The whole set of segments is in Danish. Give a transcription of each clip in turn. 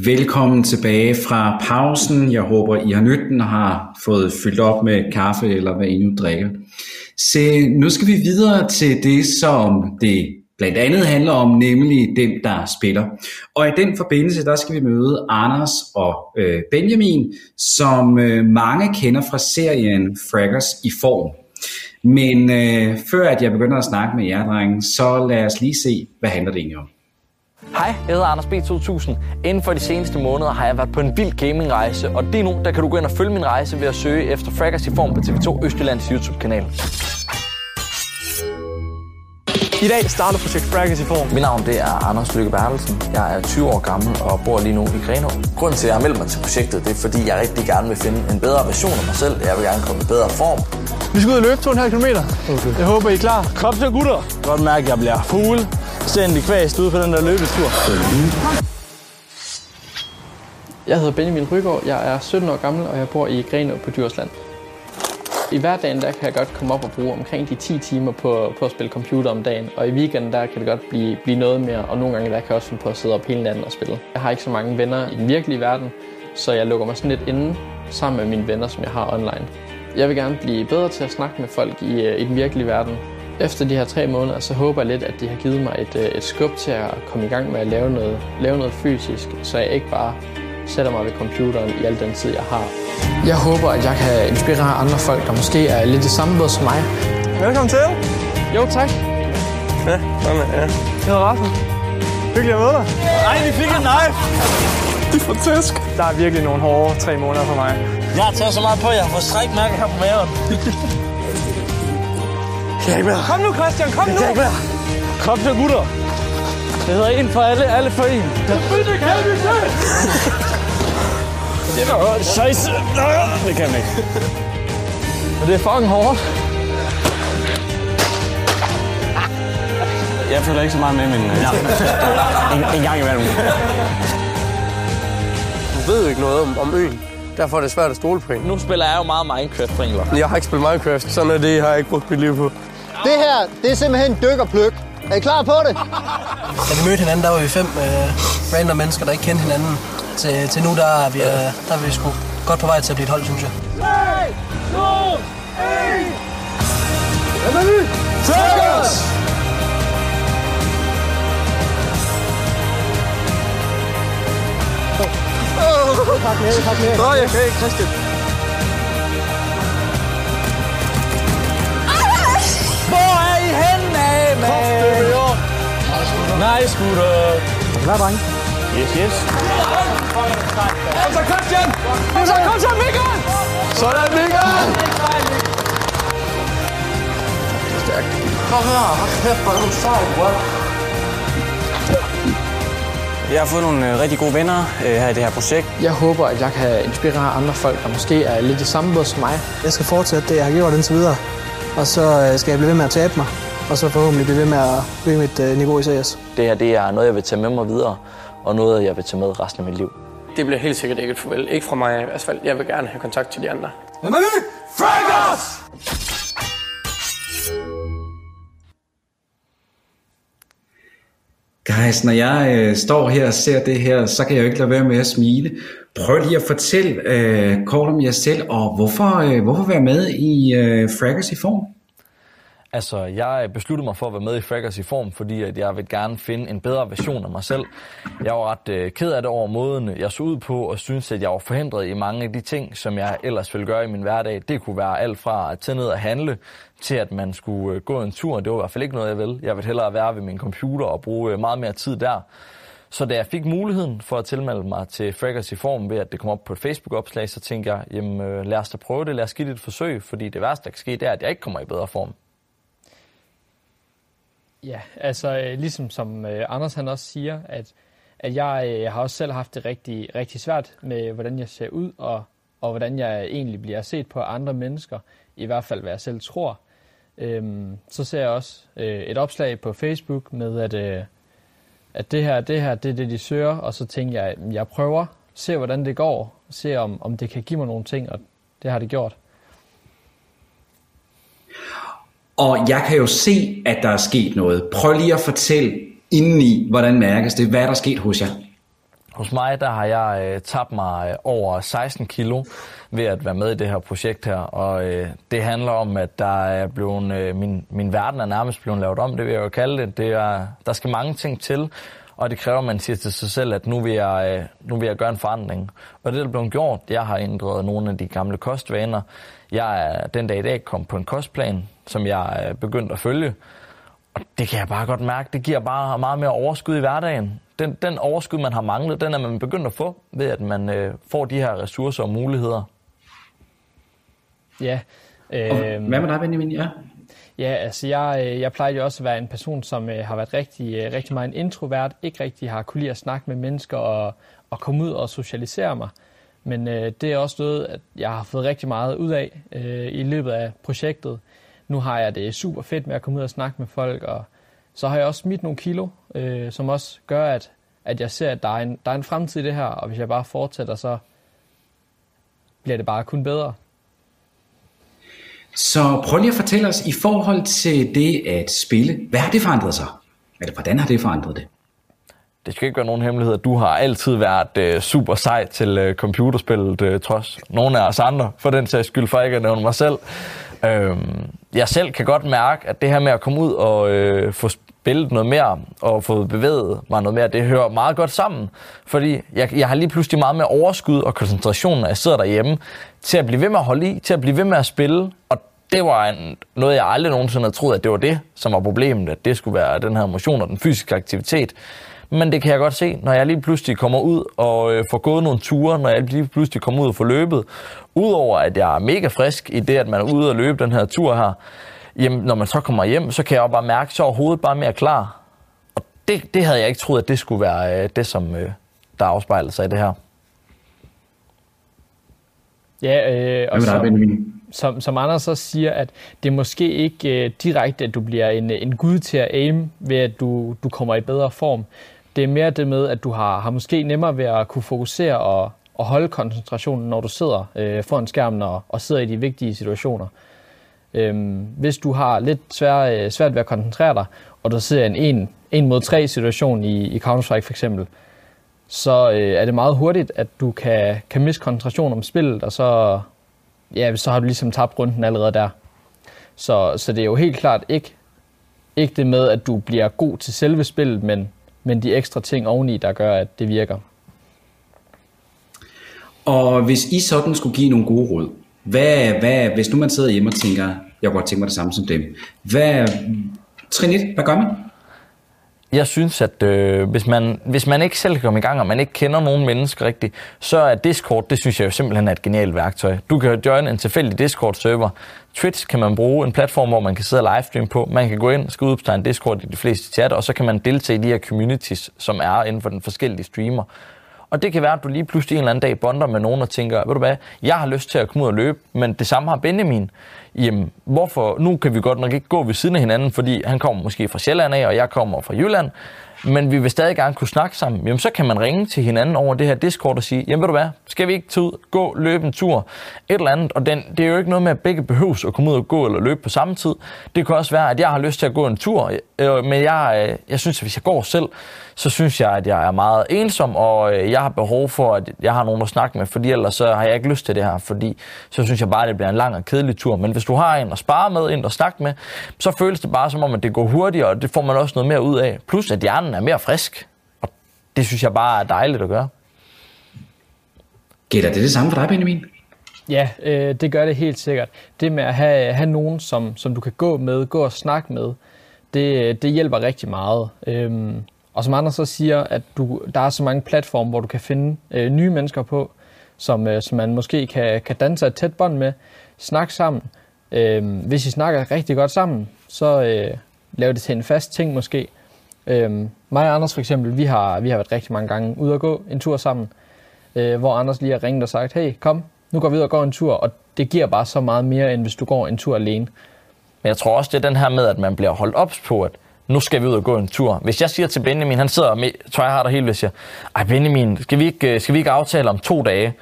Velkommen tilbage fra pausen. Jeg håber, I har nydt den og har fået fyldt op med kaffe eller hvad I nu drikker. Så nu skal vi videre til det, som det blandt andet handler om, nemlig dem, der spiller. Og i den forbindelse, der skal vi møde Anders og øh, Benjamin, som øh, mange kender fra serien Fraggers i form. Men øh, før at jeg begynder at snakke med jer, drenge, så lad os lige se, hvad handler det egentlig om. Hej, jeg hedder Anders B2000. Inden for de seneste måneder har jeg været på en vild gamingrejse, og det nu, der kan du gå ind og følge min rejse ved at søge efter Fraggers i form på TV2 Østjyllands YouTube-kanal. I dag starter projekt Fraggers i form. Mit navn det er Anders Lykke Bertelsen. Jeg er 20 år gammel og bor lige nu i Grenå. Grunden til, at jeg har meldt mig til projektet, det er, fordi jeg rigtig gerne vil finde en bedre version af mig selv. Jeg vil gerne komme i bedre form. Vi skal ud og løbe 2,5 km. Okay. Jeg håber, I er klar. Kom så, gutter. Godt mærke, at jeg bliver fuldstændig kvæst ude på den der løbetur. Jeg hedder Benjamin Rygaard, jeg er 17 år gammel, og jeg bor i Grenå på Djursland. I hverdagen der kan jeg godt komme op og bruge omkring de 10 timer på, på at spille computer om dagen, og i weekenden der kan det godt blive, blive noget mere, og nogle gange der kan jeg også finde på at sidde op hele natten og spille. Jeg har ikke så mange venner i den virkelige verden, så jeg lukker mig sådan lidt inde sammen med mine venner, som jeg har online. Jeg vil gerne blive bedre til at snakke med folk i, øh, i den virkelige verden. Efter de her tre måneder, så håber jeg lidt, at de har givet mig et, et skub til at komme i gang med at lave noget, lave noget fysisk, så jeg ikke bare sætter mig ved computeren i al den tid, jeg har. Jeg håber, at jeg kan inspirere andre folk, der måske er lidt i samme båd som mig. Velkommen til. Jo, tak. Ja, sådan ja. Jeg hedder Rasmus. Hyggeligt at møde dig. Nej, vi fik en knife. Det er fantastisk. Der er virkelig nogle hårde tre måneder for mig. Jeg har taget så meget på, at jeg har fået strækmærke her på maven. Jeg kan ikke mere. Kom nu, Christian. Kom Jeg nu. kan ikke mere. Kom så, gutter. Det hedder en for alle, alle for en. Det kan vi Åh, scheisse. Nå, Det kan man ikke. Og det er fucking hårdt. Jeg føler ikke så meget med, men ja. en, en gang imellem. Du ved jo ikke noget om, om øen. Derfor er det svært at stole på en. Nu spiller jeg jo meget Minecraft for Engler. Jeg har ikke spillet Minecraft. Sådan er det, jeg har ikke brugt mit liv på. Det her, det er simpelthen dyk og pløk. Er I klar på det? Da vi mødte hinanden, der var vi fem øh, random mennesker, der ikke kendte hinanden. Til, til nu, der er, vi, øh, der er vi sgu godt på vej til at blive et hold, synes jeg. Nå, jeg kan ikke, Christian. Nice, gutter. Hvad, drenge? Yes, yes. Kom så, Christian. Kom så, kom så, Michael. Sådan, Michael. Kom her. Hold kæft, hvor er du sej, bror. Jeg har fået nogle øh, rigtig gode venner øh, her i det her projekt. Jeg håber, at jeg kan inspirere andre folk, der måske er lidt i samme båd som mig. Jeg skal fortsætte det, jeg har gjort indtil videre. Og så øh, skal jeg blive ved med at tabe mig. Og så forhåbentlig blive ved med at øge mit øh, niveau i CS. Det her det er noget, jeg vil tage med mig videre, og noget, jeg vil tage med resten af mit liv. Det bliver helt sikkert ikke et farvel. Ikke fra mig i hvert fald. Jeg vil gerne have kontakt til de andre. Guys, når jeg øh, står her og ser det her, så kan jeg jo ikke lade være med at smile. Prøv lige at fortælle øh, kort om jer selv, og hvorfor, øh, hvorfor være med i øh, Fraggers i form? Altså, jeg besluttede mig for at være med i Fraggers i form, fordi at jeg vil gerne finde en bedre version af mig selv. Jeg var ret øh, ked af det over måden, jeg så ud på, og synes, at jeg var forhindret i mange af de ting, som jeg ellers ville gøre i min hverdag. Det kunne være alt fra at tage ned og handle, til at man skulle øh, gå en tur. Det var i hvert fald ikke noget, jeg ville. Jeg ville hellere være ved min computer og bruge øh, meget mere tid der. Så da jeg fik muligheden for at tilmelde mig til Fraggers i form ved, at det kom op på et Facebook-opslag, så tænkte jeg, jamen øh, lad os da prøve det, lad os give det et forsøg, fordi det værste, der kan ske, det er, at jeg ikke kommer i bedre form. Ja, altså øh, ligesom som øh, Anders han også siger, at, at jeg øh, har også selv haft det rigtig, rigtig svært med, hvordan jeg ser ud, og, og hvordan jeg egentlig bliver set på af andre mennesker, i hvert fald hvad jeg selv tror. Øhm, så ser jeg også øh, et opslag på Facebook med, at, øh, at det her, det her, det er det, de søger, og så tænker jeg, jeg prøver, ser hvordan det går, ser om, om det kan give mig nogle ting, og det har det gjort. Og jeg kan jo se, at der er sket noget. Prøv lige at fortælle indeni, hvordan mærkes det? Hvad er der sket hos jer? Hos mig, der har jeg øh, tabt mig øh, over 16 kilo ved at være med i det her projekt her, og øh, det handler om, at der er blevet, øh, min, min verden er nærmest blevet lavet om, det vil jeg jo kalde det. det er, der skal mange ting til, og det kræver, at man siger til sig selv, at nu vil jeg, øh, nu vil jeg gøre en forandring. Og det er blevet gjort. Jeg har ændret nogle af de gamle kostvaner. Jeg er den dag i dag kommet på en kostplan, som jeg er begyndt at følge. Og det kan jeg bare godt mærke, det giver bare meget mere overskud i hverdagen. Den, den overskud, man har manglet, den er man begyndt at få, ved at man øh, får de her ressourcer og muligheder. Ja. Øh, hvad med dig, Benjamin? Ja. Ja, altså jeg, øh, jeg plejer jo også at være en person, som øh, har været rigtig, øh, rigtig meget en introvert, ikke rigtig har kunne lide at snakke med mennesker og, og komme ud og socialisere mig. Men øh, det er også noget, at jeg har fået rigtig meget ud af øh, i løbet af projektet. Nu har jeg det super fedt med at komme ud og snakke med folk, og så har jeg også smidt nogle kilo, øh, som også gør, at, at jeg ser, at der er, en, der er en fremtid i det her, og hvis jeg bare fortsætter, så bliver det bare kun bedre. Så prøv lige at fortælle os i forhold til det at spille, hvad har det forandret sig? Eller hvordan har det forandret det? Det skal ikke være nogen hemmelighed, at du har altid været øh, super sej til øh, computerspillet, øh, trods nogle af os andre, for den sags skyld, for ikke at nævne mig selv. Øhm, jeg selv kan godt mærke, at det her med at komme ud og øh, få spillet noget mere og fået bevæget mig noget mere, det hører meget godt sammen. Fordi jeg, jeg har lige pludselig meget mere overskud og koncentration, når jeg sidder derhjemme, til at blive ved med at holde i, til at blive ved med at spille. Og det var en, noget, jeg aldrig nogensinde havde troet, at det var det, som var problemet, at det skulle være den her motion og den fysiske aktivitet. Men det kan jeg godt se, når jeg lige pludselig kommer ud og øh, får gået nogle ture, når jeg lige pludselig kommer ud og får løbet. Udover at jeg er mega frisk i det, at man er ude og løbe den her tur her, jamen, når man så kommer hjem, så kan jeg jo bare mærke, så er hovedet bare mere klar. Og det, det havde jeg ikke troet, at det skulle være øh, det, som øh, der afspejler sig i det her. Ja, øh, og som, som, som Anders så siger, at det er måske ikke øh, direkte, at du bliver en, en gud til at aim, ved at du, du kommer i bedre form. Det er mere det med, at du har, har måske nemmere ved at kunne fokusere og, og holde koncentrationen, når du sidder øh, foran skærmen og, og sidder i de vigtige situationer. Øhm, hvis du har lidt svær, øh, svært ved at koncentrere dig, og du sidder i en 1 mod 3 situation i, i Counter-Strike for eksempel, så øh, er det meget hurtigt, at du kan, kan miste koncentration om spillet, og så, ja, så har du ligesom tabt runden allerede der. Så, så det er jo helt klart ikke, ikke det med, at du bliver god til selve spillet, men, men de ekstra ting oveni, der gør, at det virker. Og hvis I sådan skulle give nogle gode råd, hvad, hvad, hvis nu man sidder hjemme og tænker, jeg kunne godt tænke mig det samme som dem, hvad, trin 1, hvad gør man? Jeg synes, at øh, hvis, man, hvis man ikke selv kan komme i gang, og man ikke kender nogen mennesker rigtigt, så er Discord, det synes jeg jo simpelthen er et genialt værktøj. Du kan join en tilfældig Discord-server. Twitch kan man bruge, en platform, hvor man kan sidde og livestream på. Man kan gå ind, skrive ud en Discord i de fleste chat, og så kan man deltage i de her communities, som er inden for den forskellige streamer. Og det kan være, at du lige pludselig en eller anden dag bonder med nogen og tænker, ved du hvad, jeg har lyst til at komme ud og løbe, men det samme har Benjamin. Jamen, hvorfor? Nu kan vi godt nok ikke gå ved siden af hinanden, fordi han kommer måske fra Sjælland af, og jeg kommer fra Jylland. Men vi vil stadig gerne kunne snakke sammen, jamen så kan man ringe til hinanden over det her Discord og sige, jamen ved du hvad, skal vi ikke tage ud, gå, løbe en tur, et eller andet, og den, det er jo ikke noget med, at begge behøves at komme ud og gå eller løbe på samme tid. Det kan også være, at jeg har lyst til at gå en tur, øh, men jeg, øh, jeg synes, at hvis jeg går selv, så synes jeg, at jeg er meget ensom, og øh, jeg har behov for, at jeg har nogen at snakke med, fordi ellers så har jeg ikke lyst til det her, fordi så synes jeg bare, at det bliver en lang og kedelig tur. Men hvis du har en at spare med, en at snakke med, så føles det bare som om, at det går hurtigere, og det får man også noget mere ud af. Plus, at hjernen er mere frisk, og det synes jeg bare er dejligt at gøre. Gætter det det samme for dig, Benjamin? Ja, øh, det gør det helt sikkert. Det med at have, have nogen, som, som du kan gå med, gå og snakke med, det, det hjælper rigtig meget. Øhm, og som andre så siger, at du, der er så mange platforme, hvor du kan finde øh, nye mennesker på, som, øh, som man måske kan, kan danse et tæt bånd med, snakke sammen. Øhm, hvis I snakker rigtig godt sammen, så øh, lav det til en fast ting måske. Øhm, mig og Anders for eksempel, vi har, vi har været rigtig mange gange ude og gå en tur sammen, øh, hvor Anders lige har ringet og sagt, hey, kom, nu går vi ud og går en tur, og det giver bare så meget mere, end hvis du går en tur alene. Men jeg tror også, det er den her med, at man bliver holdt ops på, at nu skal vi ud og gå en tur. Hvis jeg siger til Benjamin, han sidder med tryharder helt ved siger, ej Benjamin, skal vi, ikke, øh, skal vi ikke aftale om to dage?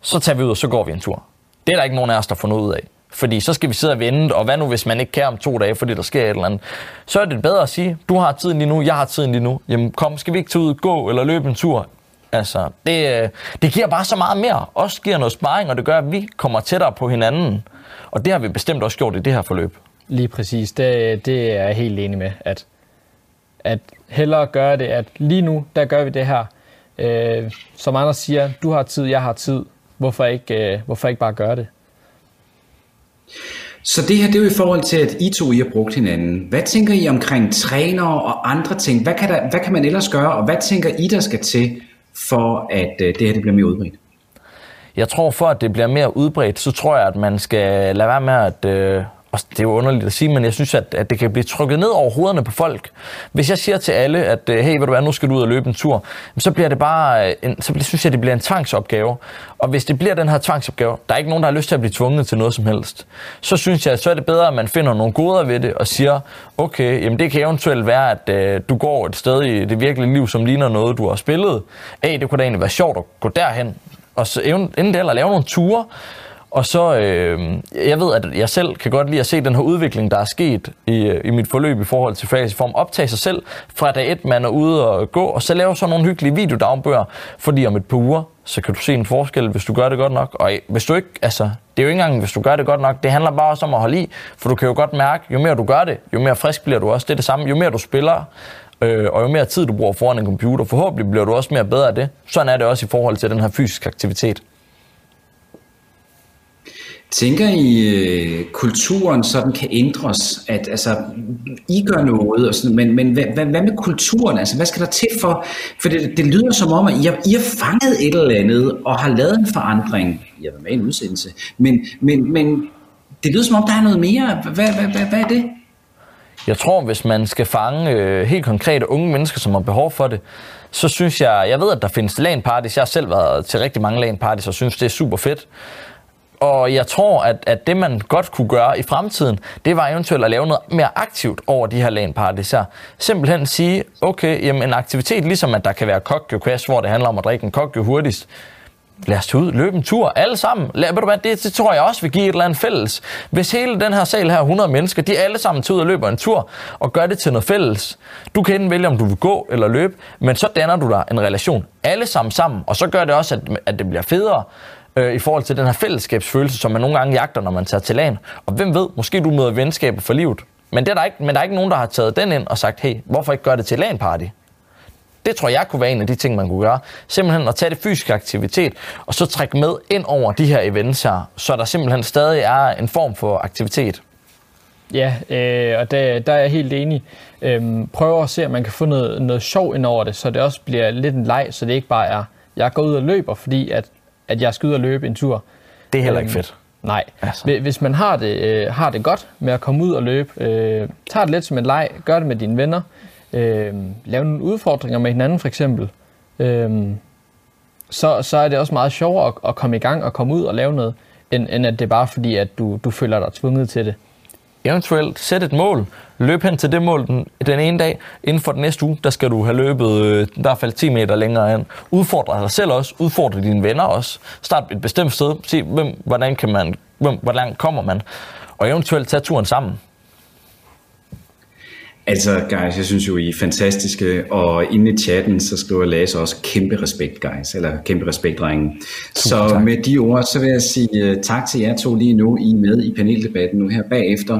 Så tager vi ud, og så går vi en tur. Det er der ikke nogen af os, der får noget ud af. Fordi så skal vi sidde og vente, og hvad nu, hvis man ikke kan om to dage, fordi der sker et eller andet. Så er det bedre at sige, du har tiden lige nu, jeg har tiden lige nu. Jamen kom, skal vi ikke tage ud, gå eller løbe en tur? Altså, det, øh, det giver bare så meget mere. Også giver noget sparring, og det gør, at vi kommer tættere på hinanden. Og det har vi bestemt også gjort i det her forløb. Lige præcis. Det, det er jeg helt enig med, at, at hellere gøre det, at lige nu, der gør vi det her. Øh, som andre siger, du har tid, jeg har tid. Hvorfor ikke, øh, hvorfor ikke bare gøre det? Så det her, det er jo i forhold til, at I to I har brugt hinanden. Hvad tænker I omkring trænere og andre ting? Hvad kan, der, hvad kan man ellers gøre, og hvad tænker I, der skal til, for at uh, det her det bliver mere udbredt? Jeg tror, for at det bliver mere udbredt, så tror jeg, at man skal lade være med at... Øh og det er jo underligt at sige, men jeg synes, at, at det kan blive trykket ned over hovederne på folk. Hvis jeg siger til alle, at øh, hey, ved du hvad, nu skal du ud og løbe en tur, så bliver det bare, øh, en, så synes jeg, det bliver en tvangsopgave. Og hvis det bliver den her tvangsopgave, der er ikke nogen, der har lyst til at blive tvunget til noget som helst, så synes jeg, at så er det bedre, at man finder nogle goder ved det og siger, okay, jamen det kan eventuelt være, at øh, du går et sted i det virkelige liv, som ligner noget, du har spillet. Hey, det kunne da egentlig være sjovt at gå derhen, og så inden det eller lave nogle ture, og så, øh, jeg ved, at jeg selv kan godt lide at se den her udvikling, der er sket i, øh, i mit forløb i forhold til fag form. Optage sig selv fra dag et, man er ude og gå, og så lave sådan nogle hyggelige videodagbøger, fordi om et par uger, så kan du se en forskel, hvis du gør det godt nok. Og øh, hvis du ikke, altså, det er jo ikke engang, hvis du gør det godt nok, det handler bare også om at holde i, for du kan jo godt mærke, jo mere du gør det, jo mere frisk bliver du også. Det er det samme, jo mere du spiller, øh, og jo mere tid du bruger foran en computer, forhåbentlig bliver du også mere bedre af det. Sådan er det også i forhold til den her fysiske aktivitet. Tænker I, øh, kulturen sådan kan ændres, at altså, I gør noget, og sådan, men, men hvad, hvad, hvad med kulturen? Altså, hvad skal der til for? For det, det lyder som om, at I har, I har fanget et eller andet, og har lavet en forandring. Jeg har været med i en udsendelse. Men, men, men det lyder som om, der er noget mere. Hvad, hvad, hvad, hvad er det? Jeg tror, hvis man skal fange øh, helt konkrete unge mennesker, som har behov for det, så synes jeg, jeg ved, at der findes LAN-parties. Jeg har selv været til rigtig mange LAN-parties og synes, det er super fedt. Og jeg tror, at, at det man godt kunne gøre i fremtiden, det var eventuelt at lave noget mere aktivt over de her LAN parties her. Simpelthen sige, okay, jamen en aktivitet, ligesom at der kan være kokjo hvor det handler om at drikke en kokjo hurtigst. Lad os tage ud, løbe en tur, alle sammen. Lad, ved du hvad, det, det tror jeg også vil give et eller andet fælles. Hvis hele den her sal her, 100 mennesker, de alle sammen tager ud og løber en tur, og gør det til noget fælles. Du kan enten vælge, om du vil gå eller løbe, men så danner du dig en relation. Alle sammen sammen, og så gør det også, at, at det bliver federe øh, i forhold til den her fællesskabsfølelse, som man nogle gange jagter, når man tager til land. Og hvem ved, måske du møder venskaber for livet. Men, det er der ikke, men der er ikke nogen, der har taget den ind og sagt, hey, hvorfor ikke gøre det til LAN party? Det tror jeg kunne være en af de ting, man kunne gøre. Simpelthen at tage det fysiske aktivitet, og så trække med ind over de her events her, så der simpelthen stadig er en form for aktivitet. Ja, øh, og der, der er jeg helt enig. Øhm, prøv at se, om man kan få noget, noget sjov ind over det, så det også bliver lidt en leg, så det ikke bare er, jeg går ud og løber, fordi at at jeg skal ud og løbe en tur. Det er heller ikke øhm, fedt. Nej. Altså. Hvis man har det, øh, har det godt med at komme ud og løbe, øh, tag det lidt som en leg, gør det med dine venner, øh, lav nogle udfordringer med hinanden for eksempel, øh, så, så er det også meget sjovere at, at komme i gang og komme ud og lave noget, end, end at det er bare fordi, at du, du føler dig tvunget til det eventuelt sæt et mål, løb hen til det mål den, den ene dag, inden for den næste uge, der skal du have løbet øh, i hvert fald 10 meter længere hen. Udfordre dig selv også, udfordre dine venner også. Start et bestemt sted, se hvem, hvordan, kan man, hvem, hvordan kommer man, og eventuelt tage turen sammen. Altså, guys, jeg synes jo, I er fantastiske, og inde i chatten, så skriver Lasse også kæmpe respekt, guys, eller kæmpe respekt, drenge. Så tak. med de ord, så vil jeg sige uh, tak til jer to lige nu, I er med i paneldebatten nu her bagefter.